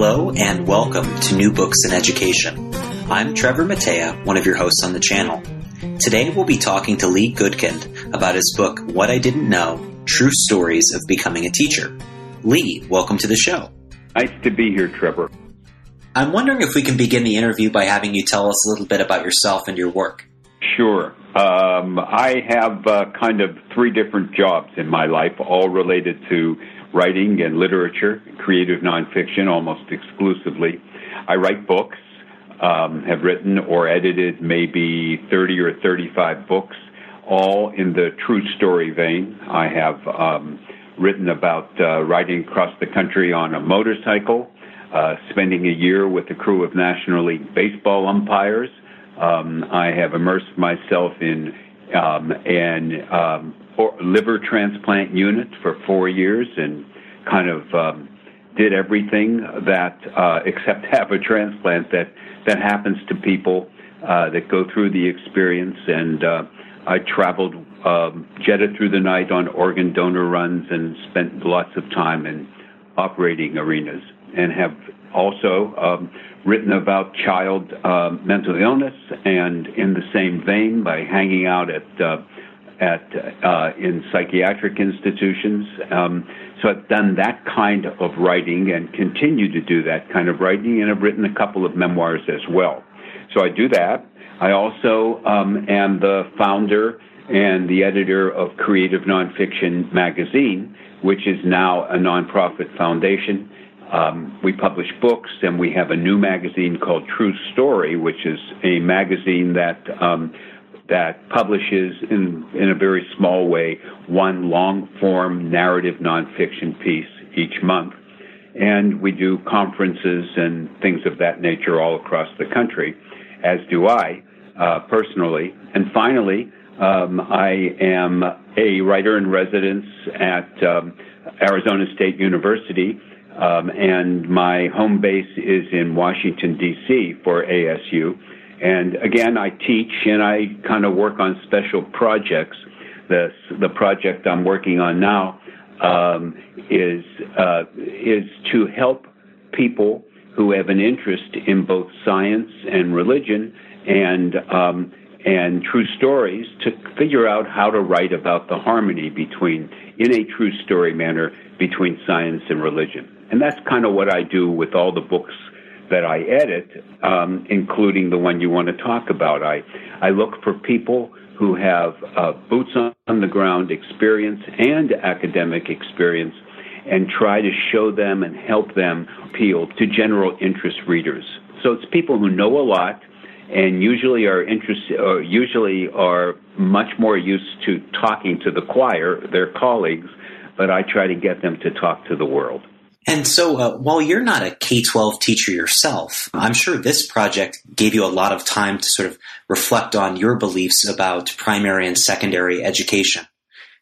Hello and welcome to New Books in Education. I'm Trevor Matea, one of your hosts on the channel. Today we'll be talking to Lee Gutkind about his book, What I Didn't Know True Stories of Becoming a Teacher. Lee, welcome to the show. Nice to be here, Trevor. I'm wondering if we can begin the interview by having you tell us a little bit about yourself and your work. Sure. Um, I have uh, kind of three different jobs in my life, all related to writing and literature, creative nonfiction almost exclusively. I write books, um, have written or edited maybe 30 or 35 books, all in the true story vein. I have um, written about uh, riding across the country on a motorcycle, uh, spending a year with a crew of National League Baseball umpires. Um, I have immersed myself in um, an um, liver transplant unit for four years and kind of um, did everything that uh, except have a transplant that that happens to people uh, that go through the experience. And uh, I traveled, um, jetted through the night on organ donor runs, and spent lots of time in operating arenas, and have also um, written about child uh, mental illness, and in the same vein by hanging out at uh, at uh, in psychiatric institutions. Um, so I've done that kind of writing and continue to do that kind of writing, and I've written a couple of memoirs as well. So I do that. I also um, am the founder and the editor of Creative Nonfiction Magazine, which is now a nonprofit foundation. Um, we publish books, and we have a new magazine called True Story, which is a magazine that um, that publishes in, in a very small way one long form narrative nonfiction piece each month. And we do conferences and things of that nature all across the country, as do I uh, personally. And finally, um, I am a writer in residence at um, Arizona State University, um, and my home base is in Washington, D.C. for ASU. And again, I teach and I kind of work on special projects. The, the project I'm working on now um, is, uh, is to help people who have an interest in both science and religion and, um, and true stories to figure out how to write about the harmony between, in a true story manner, between science and religion. And that's kind of what I do with all the books that I edit, um, including the one you want to talk about. I, I look for people who have uh, boots on the ground experience and academic experience and try to show them and help them appeal to general interest readers. So it's people who know a lot and usually are interested or usually are much more used to talking to the choir, their colleagues, but I try to get them to talk to the world. And so, uh, while you're not a K 12 teacher yourself, I'm sure this project gave you a lot of time to sort of reflect on your beliefs about primary and secondary education.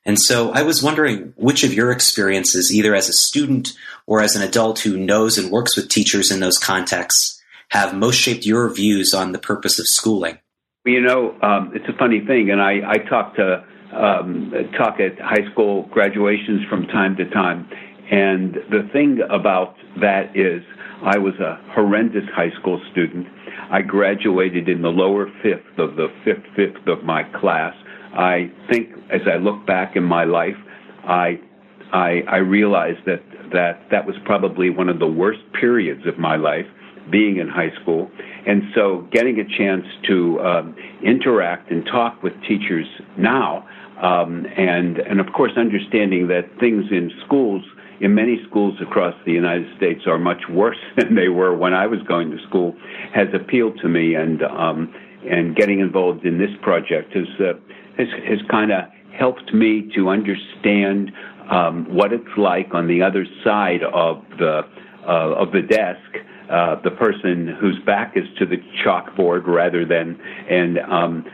And so, I was wondering which of your experiences, either as a student or as an adult who knows and works with teachers in those contexts, have most shaped your views on the purpose of schooling. You know, um, it's a funny thing, and I, I talk to um, talk at high school graduations from time to time, and the thing about that is, I was a horrendous high school student. I graduated in the lower fifth of the fifth fifth of my class. I think, as I look back in my life, I I, I realized that that that was probably one of the worst periods of my life, being in high school, and so getting a chance to um, interact and talk with teachers now, um, and and of course understanding that things in schools in many schools across the United States are much worse than they were when I was going to school has appealed to me and um, and getting involved in this project has uh, has, has kind of helped me to understand um, what it's like on the other side of the uh, of the desk. Uh, the person whose back is to the chalkboard rather than and um,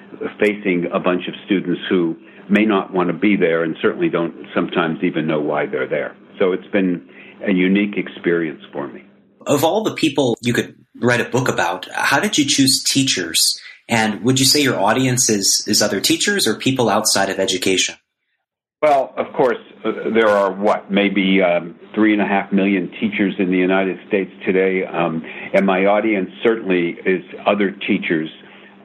facing a bunch of students who may not want to be there and certainly don't sometimes even know why they're there. So it's been a unique experience for me. Of all the people you could write a book about, how did you choose teachers? And would you say your audience is, is other teachers or people outside of education? Well, of course, uh, there are what, maybe um, three and a half million teachers in the United States today. Um, and my audience certainly is other teachers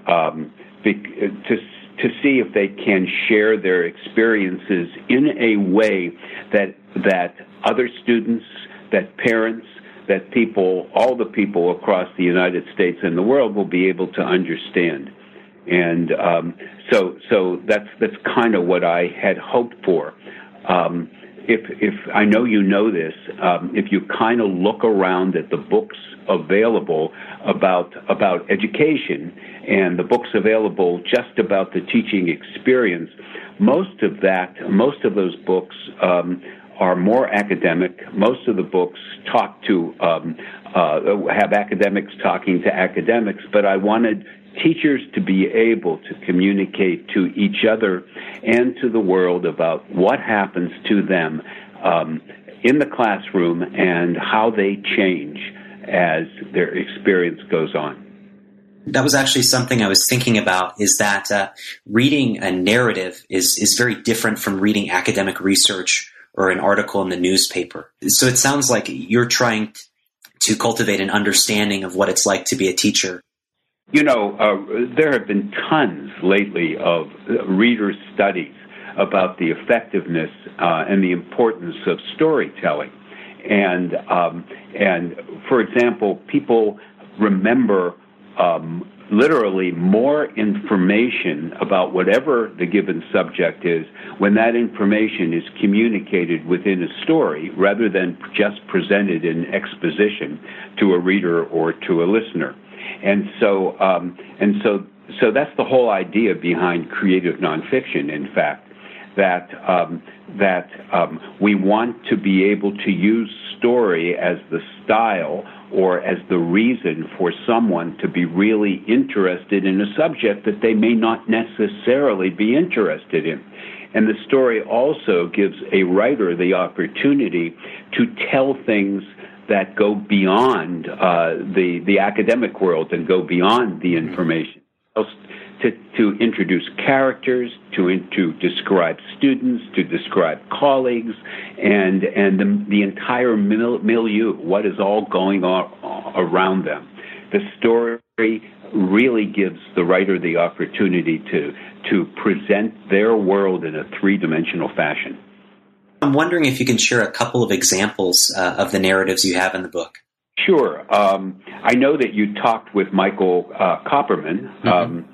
um, to, to see if they can share their experiences in a way that, that other students, that parents, that people, all the people across the United States and the world will be able to understand. And um, so, so that's that's kind of what I had hoped for. Um, if if I know you know this, um, if you kind of look around at the books available about about education and the books available just about the teaching experience, most of that, most of those books um, are more academic. Most of the books talk to um, uh, have academics talking to academics, but I wanted teachers to be able to communicate to each other and to the world about what happens to them um, in the classroom and how they change as their experience goes on. That was actually something I was thinking about is that uh, reading a narrative is, is very different from reading academic research or an article in the newspaper. So it sounds like you're trying to cultivate an understanding of what it's like to be a teacher. You know, uh, there have been tons lately of reader studies about the effectiveness uh, and the importance of storytelling. And um, and for example, people remember um, literally more information about whatever the given subject is when that information is communicated within a story rather than just presented in exposition to a reader or to a listener. And so, um, and so, so that's the whole idea behind creative nonfiction. In fact, that um, that um, we want to be able to use story as the style or as the reason for someone to be really interested in a subject that they may not necessarily be interested in. And the story also gives a writer the opportunity to tell things that go beyond uh, the the academic world and go beyond the information to, to introduce characters, to, to describe students, to describe colleagues, and, and the, the entire milieu, what is all going on around them. The story really gives the writer the opportunity to, to present their world in a three dimensional fashion. I'm wondering if you can share a couple of examples uh, of the narratives you have in the book. Sure. Um, I know that you talked with Michael uh, Copperman. Mm-hmm. Um,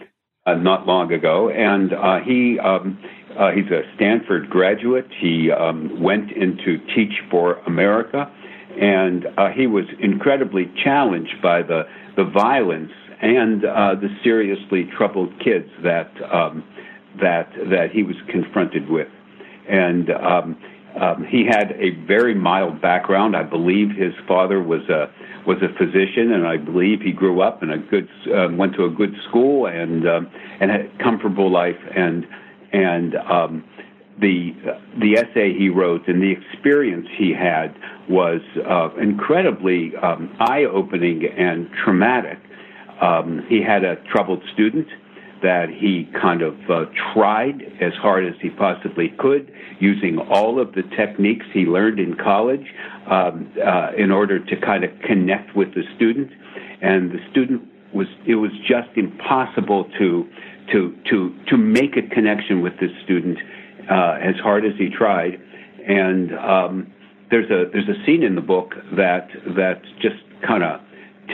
uh, not long ago, and uh, he um, uh, he's a Stanford graduate. He um, went into Teach for America, and uh, he was incredibly challenged by the the violence and uh, the seriously troubled kids that um, that that he was confronted with, and. Um, um, he had a very mild background. I believe his father was a was a physician, and I believe he grew up in a good uh, went to a good school and um, and had a comfortable life. And and um, the the essay he wrote and the experience he had was uh, incredibly um, eye opening and traumatic. Um, he had a troubled student that he kind of uh, tried as hard as he possibly could, using all of the techniques he learned in college um, uh, in order to kind of connect with the student. And the student was it was just impossible to to to to make a connection with this student uh, as hard as he tried. And um, there's a there's a scene in the book that that just kind of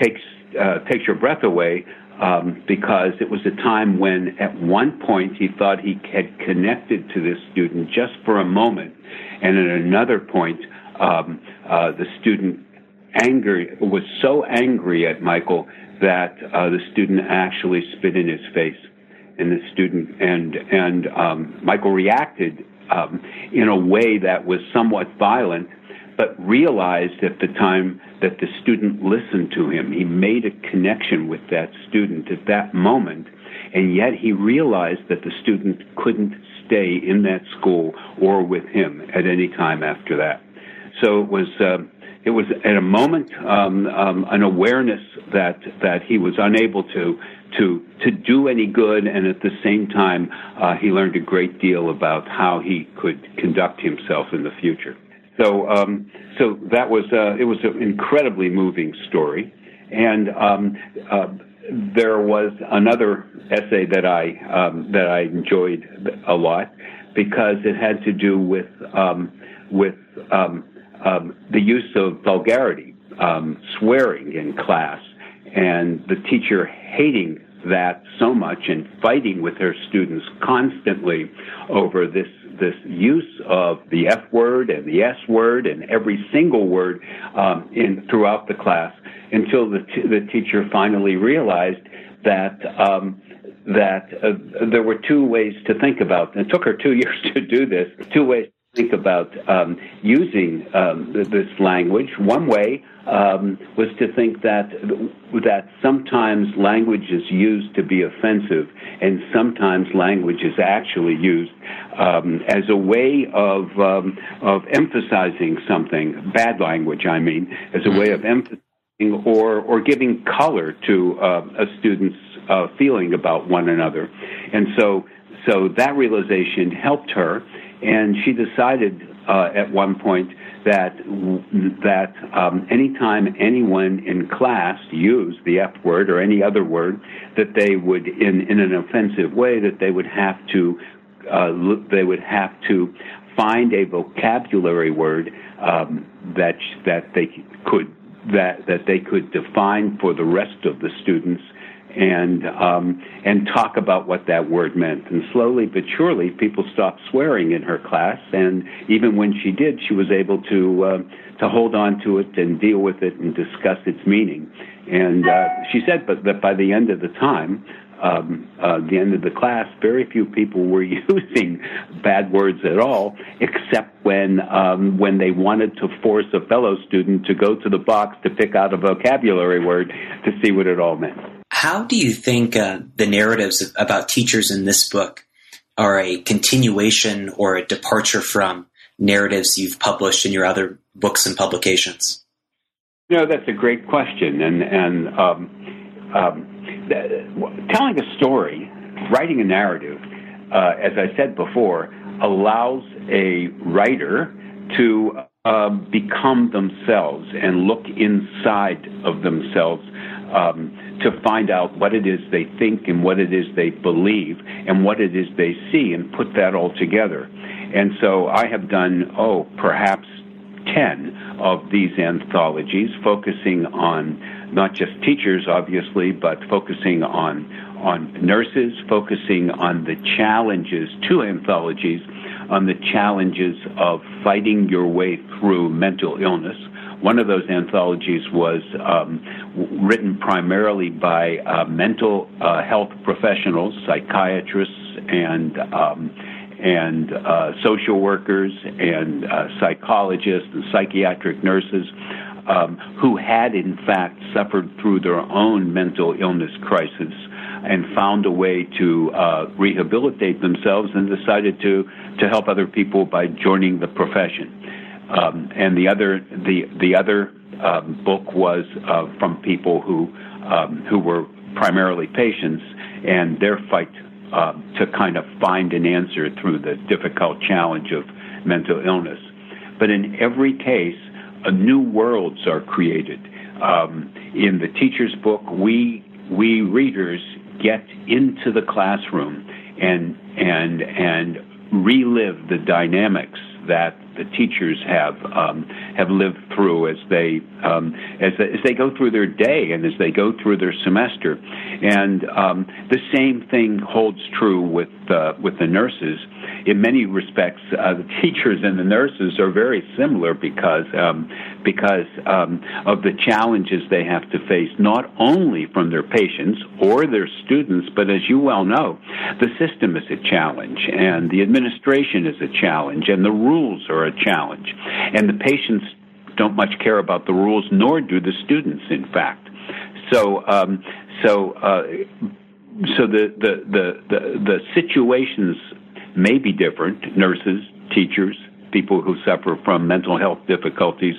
takes uh, takes your breath away um, because it was a time when, at one point, he thought he had connected to this student just for a moment, and at another point, um, uh, the student anger was so angry at Michael that uh, the student actually spit in his face. and the student and and um, Michael reacted um, in a way that was somewhat violent, but realized at the time that the student listened to him. He made a connection with that student at that moment, and yet he realized that the student couldn't stay in that school or with him at any time after that. So it was. Uh, it was at a moment um, um, an awareness that that he was unable to to to do any good, and at the same time, uh, he learned a great deal about how he could conduct himself in the future. So, um, so that was uh, it was an incredibly moving story, and um, uh, there was another essay that I um, that I enjoyed a lot because it had to do with um, with um, um, the use of vulgarity, swearing in class, and the teacher hating that so much and fighting with her students constantly over this this use of the F word and the S word and every single word um, in throughout the class until the t- the teacher finally realized that um, that uh, there were two ways to think about. It took her two years to do this. Two ways think about um, using um, this language. One way um, was to think that that sometimes language is used to be offensive, and sometimes language is actually used um, as a way of um, of emphasizing something. Bad language, I mean, as a way of emphasizing or or giving color to uh, a student's uh, feeling about one another, and so so that realization helped her and she decided uh, at one point that that um, anytime anyone in class used the F word or any other word, that they would, in in an offensive way, that they would have to uh, they would have to find a vocabulary word um, that that they could that that they could define for the rest of the students and um, and talk about what that word meant. And slowly but surely, people stopped swearing in her class. And even when she did, she was able to uh, to hold on to it and deal with it and discuss its meaning. And uh, she said, but that by the end of the time. Um, uh, the end of the class, very few people were using bad words at all, except when um, when they wanted to force a fellow student to go to the box to pick out a vocabulary word to see what it all meant. How do you think uh, the narratives about teachers in this book are a continuation or a departure from narratives you've published in your other books and publications? Know, that's a great question. And, and um, um, telling a story, writing a narrative, uh, as I said before, allows a writer to uh, become themselves and look inside of themselves um, to find out what it is they think and what it is they believe and what it is they see and put that all together. And so I have done, oh, perhaps 10 of these anthologies focusing on not just teachers, obviously, but focusing on, on nurses, focusing on the challenges, to anthologies on the challenges of fighting your way through mental illness one of those anthologies was um, written primarily by uh, mental uh, health professionals, psychiatrists, and um, and uh, social workers, and uh, psychologists, and psychiatric nurses. Um, who had in fact suffered through their own mental illness crisis and found a way to uh, rehabilitate themselves and decided to to help other people by joining the profession. Um, and the other the the other um, book was uh, from people who um, who were primarily patients and their fight uh, to kind of find an answer through the difficult challenge of mental illness. But in every case, new worlds are created. Um, in the teacher's book, we we readers get into the classroom and and and relive the dynamics that the teachers have um, have lived through as they um, as, as they go through their day and as they go through their semester, and um, the same thing holds true with uh, with the nurses. In many respects, uh, the teachers and the nurses are very similar because um, because um, of the challenges they have to face, not only from their patients or their students, but as you well know, the system is a challenge, and the administration is a challenge, and the rules are a challenge, and the patients don't much care about the rules, nor do the students, in fact. So, um, so, uh, so the, the, the, the, the situations may be different. Nurses, teachers, people who suffer from mental health difficulties,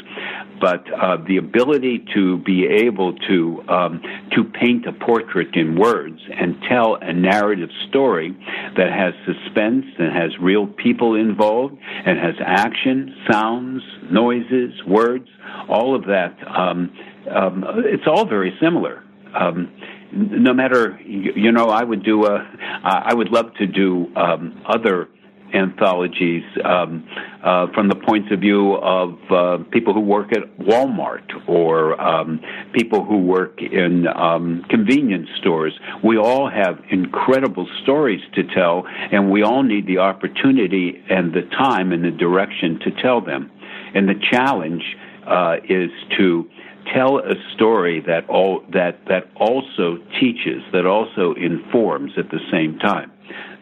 but uh, the ability to be able to um, to paint a portrait in words and tell a narrative story that has suspense and has real people involved and has action, sounds, noises, words, all of that. Um, um, it's all very similar. Um, no matter, you know, I would do a, I would love to do um, other anthologies um, uh, from the points of view of uh, people who work at Walmart or um, people who work in um, convenience stores. We all have incredible stories to tell, and we all need the opportunity and the time and the direction to tell them. And the challenge uh, is to tell a story that all that that also teaches, that also informs at the same time.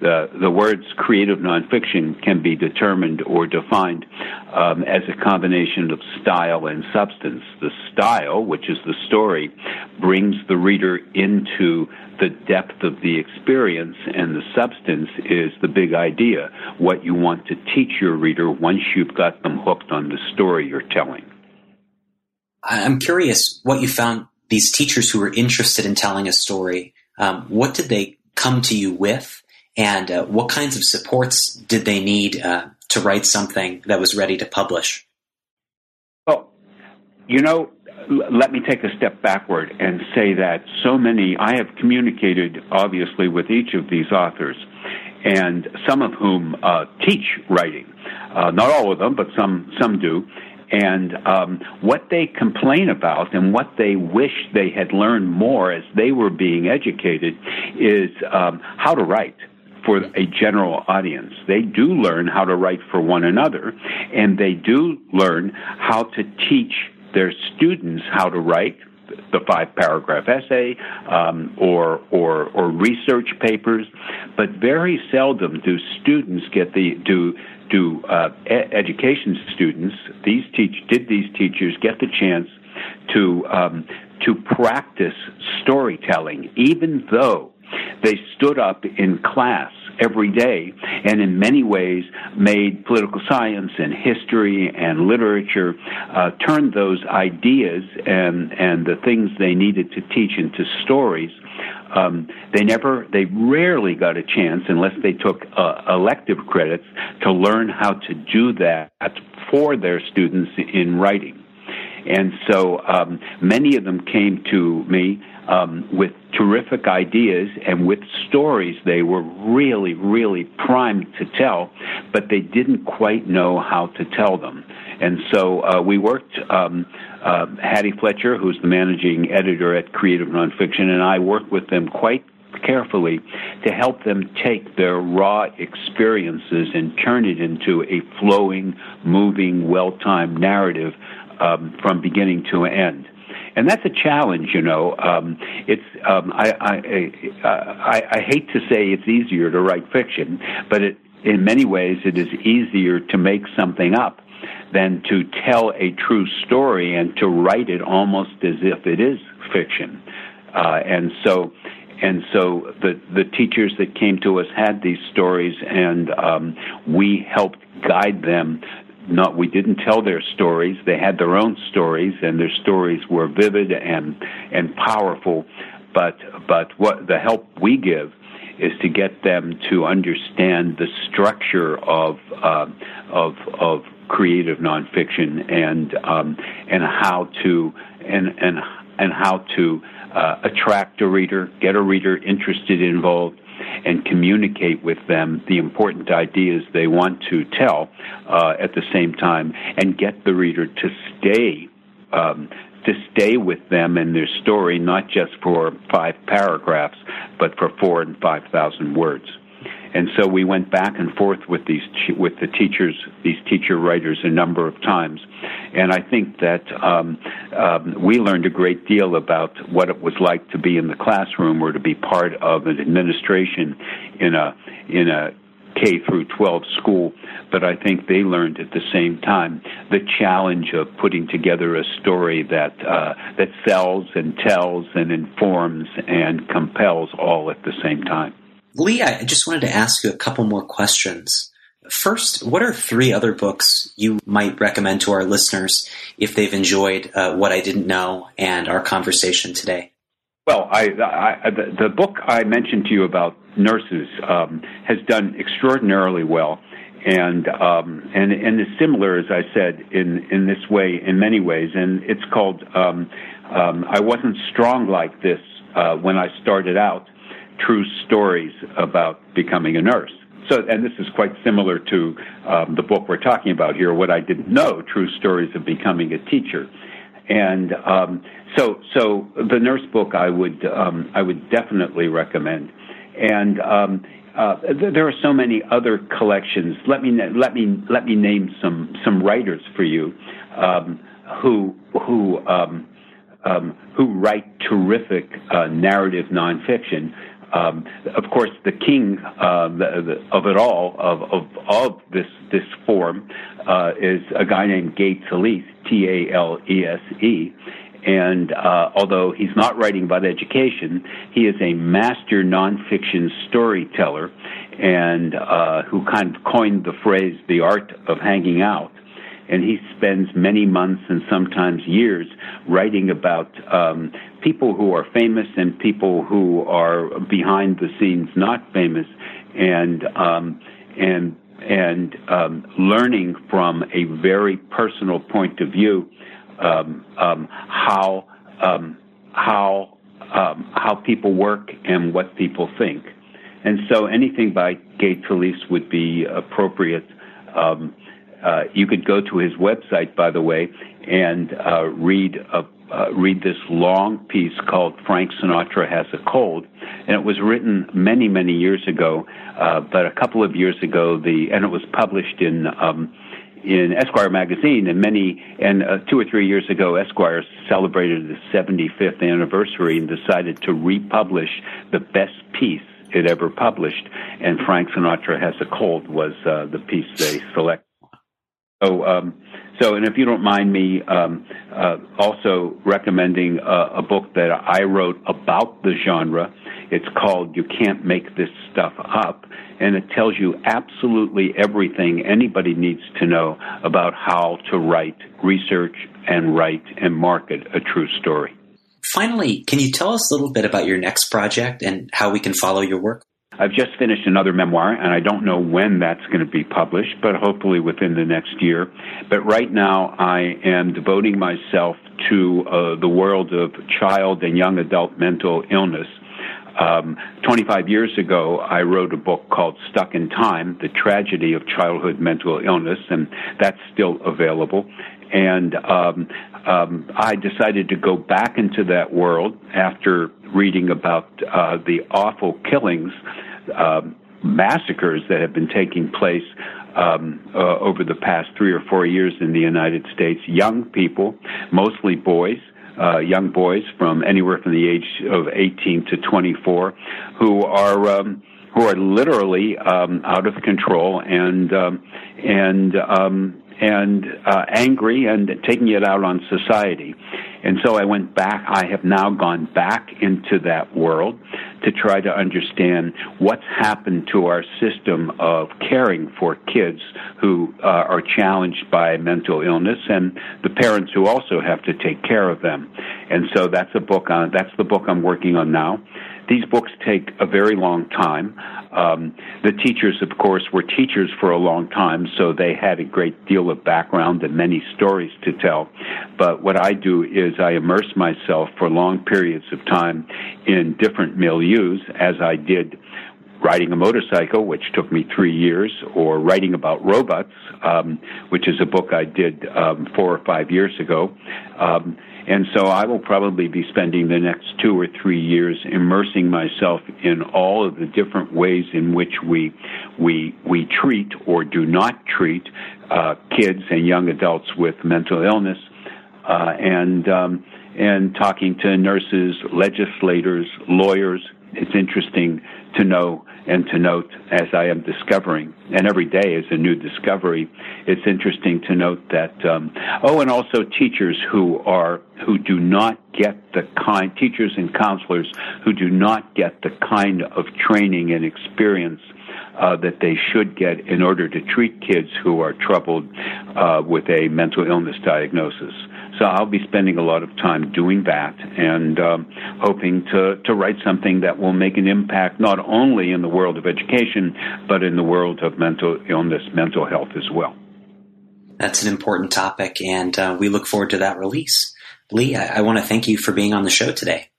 The, the words creative nonfiction can be determined or defined um, as a combination of style and substance. The style, which is the story, brings the reader into the depth of the experience, and the substance is the big idea, what you want to teach your reader once you've got them hooked on the story you're telling. I'm curious what you found these teachers who were interested in telling a story. Um, what did they come to you with, and uh, what kinds of supports did they need uh, to write something that was ready to publish? Well, you know, let me take a step backward and say that so many, I have communicated obviously with each of these authors, and some of whom uh, teach writing. Uh, not all of them, but some some do. And um, what they complain about and what they wish they had learned more as they were being educated is um, how to write for a general audience. They do learn how to write for one another, and they do learn how to teach their students how to write the five paragraph essay um, or, or or research papers, but very seldom do students get the do do uh, e- education students these teach did these teachers get the chance to um, to practice storytelling even though they stood up in class every day and in many ways made political science and history and literature uh, turned those ideas and and the things they needed to teach into stories. Um, they never they rarely got a chance unless they took uh, elective credits to learn how to do that for their students in writing. And so um, many of them came to me um, with terrific ideas and with stories they were really, really primed to tell, but they didn't quite know how to tell them. And so uh, we worked, um, uh, Hattie Fletcher, who's the managing editor at Creative Nonfiction, and I worked with them quite carefully to help them take their raw experiences and turn it into a flowing, moving, well timed narrative um, from beginning to end and that's a challenge. You know, um, it's um, I, I, I I hate to say it's easier to write fiction, but it, in many ways it is easier to make something up than to tell a true story and to write it almost as if it is fiction. Uh, and so and so the the teachers that came to us had these stories, and um, we helped guide them not we didn't tell their stories. They had their own stories, and their stories were vivid and and powerful. But but what the help we give is to get them to understand the structure of uh, of of creative nonfiction and um, and how to and and and how to uh, attract a reader, get a reader interested, involved, and communicate with them the important ideas they want to tell uh, at the same time, and get the reader to stay. Um, to stay with them and their story, not just for five paragraphs, but for four and five thousand words. And so we went back and forth with these with the teachers, these teacher writers, a number of times, and I think that um, um, we learned a great deal about what it was like to be in the classroom or to be part of an administration in a in a K through 12 school, but I think they learned at the same time the challenge of putting together a story that uh, that sells and tells and informs and compels all at the same time. Lee, I just wanted to ask you a couple more questions. First, what are three other books you might recommend to our listeners if they've enjoyed uh, what I didn't know and our conversation today? Well, I, I, the, the, book I mentioned to you about nurses um, has done extraordinarily well, and um, and and is similar, as I said, in in this way, in many ways. And it's called um, um "I Wasn't Strong Like This uh, When I Started Out." True stories about becoming a nurse. So, and this is quite similar to um, the book we're talking about here. What I didn't know: True stories of becoming a teacher. And um, so, so the nurse book I would um, I would definitely recommend. And um, uh, th- there are so many other collections. Let me let me let me name some some writers for you um, who who um, um, who write terrific uh, narrative nonfiction. Um, of course, the king uh, the, the, of it all of, of of this this form uh, is a guy named Gay Talese, T A L E S E, and uh, although he's not writing about education, he is a master nonfiction storyteller and uh, who kind of coined the phrase the art of hanging out. And he spends many months and sometimes years writing about um, people who are famous and people who are behind the scenes not famous, and um, and and um, learning from a very personal point of view um, um, how um, how how people work and what people think. And so anything by Gay Talese would be appropriate. Um, uh, you could go to his website, by the way, and uh, read a, uh, read this long piece called "Frank Sinatra Has a Cold," and it was written many, many years ago. Uh, but a couple of years ago, the and it was published in um, in Esquire magazine, and many and uh, two or three years ago, Esquire celebrated the 75th anniversary and decided to republish the best piece it ever published. And Frank Sinatra has a cold was uh, the piece they selected. So, um, so, and if you don't mind me um, uh, also recommending uh, a book that I wrote about the genre, it's called "You Can't Make This Stuff Up." and it tells you absolutely everything anybody needs to know about how to write, research, and write and market a true story. Finally, can you tell us a little bit about your next project and how we can follow your work? I've just finished another memoir, and I don't know when that's going to be published, but hopefully within the next year. But right now, I am devoting myself to uh, the world of child and young adult mental illness um, 25 years ago, I wrote a book called Stuck in Time, The Tragedy of Childhood Mental Illness, and that's still available. And um, um, I decided to go back into that world after reading about uh, the awful killings, uh, massacres that have been taking place um, uh, over the past three or four years in the United States. Young people, mostly boys, uh, young boys from anywhere from the age of 18 to 24 who are um, who are literally um, out of control and um, and um, and uh, angry and taking it out on society. And so I went back. I have now gone back into that world to try to understand what's happened to our system of caring for kids who uh, are challenged by mental illness and the parents who also have to take care of them. And so that's a book on, that's the book I'm working on now. These books take a very long time. Um, the teachers, of course, were teachers for a long time, so they had a great deal of background and many stories to tell. But what I do is I immerse myself for long periods of time in different milieus, as I did riding a motorcycle, which took me three years, or writing about robots, um, which is a book I did um, four or five years ago. Um, and so I will probably be spending the next two or three years immersing myself in all of the different ways in which we we we treat or do not treat uh, kids and young adults with mental illness, uh, and um, and talking to nurses, legislators, lawyers. It's interesting to know and to note as I am discovering, and every day is a new discovery. It's interesting to note that, um, oh, and also teachers who are who do not get the kind teachers and counselors who do not get the kind of training and experience uh, that they should get in order to treat kids who are troubled uh, with a mental illness diagnosis. So I'll be spending a lot of time doing that and um, hoping to, to write something that will make an impact not only in the world of education, but in the world of mental illness, mental health as well. That's an important topic, and uh, we look forward to that release. Lee, I, I want to thank you for being on the show today.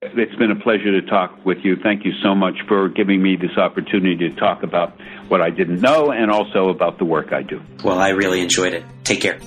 It's been a pleasure to talk with you. Thank you so much for giving me this opportunity to talk about what I didn't know and also about the work I do. Well, I really enjoyed it. Take care.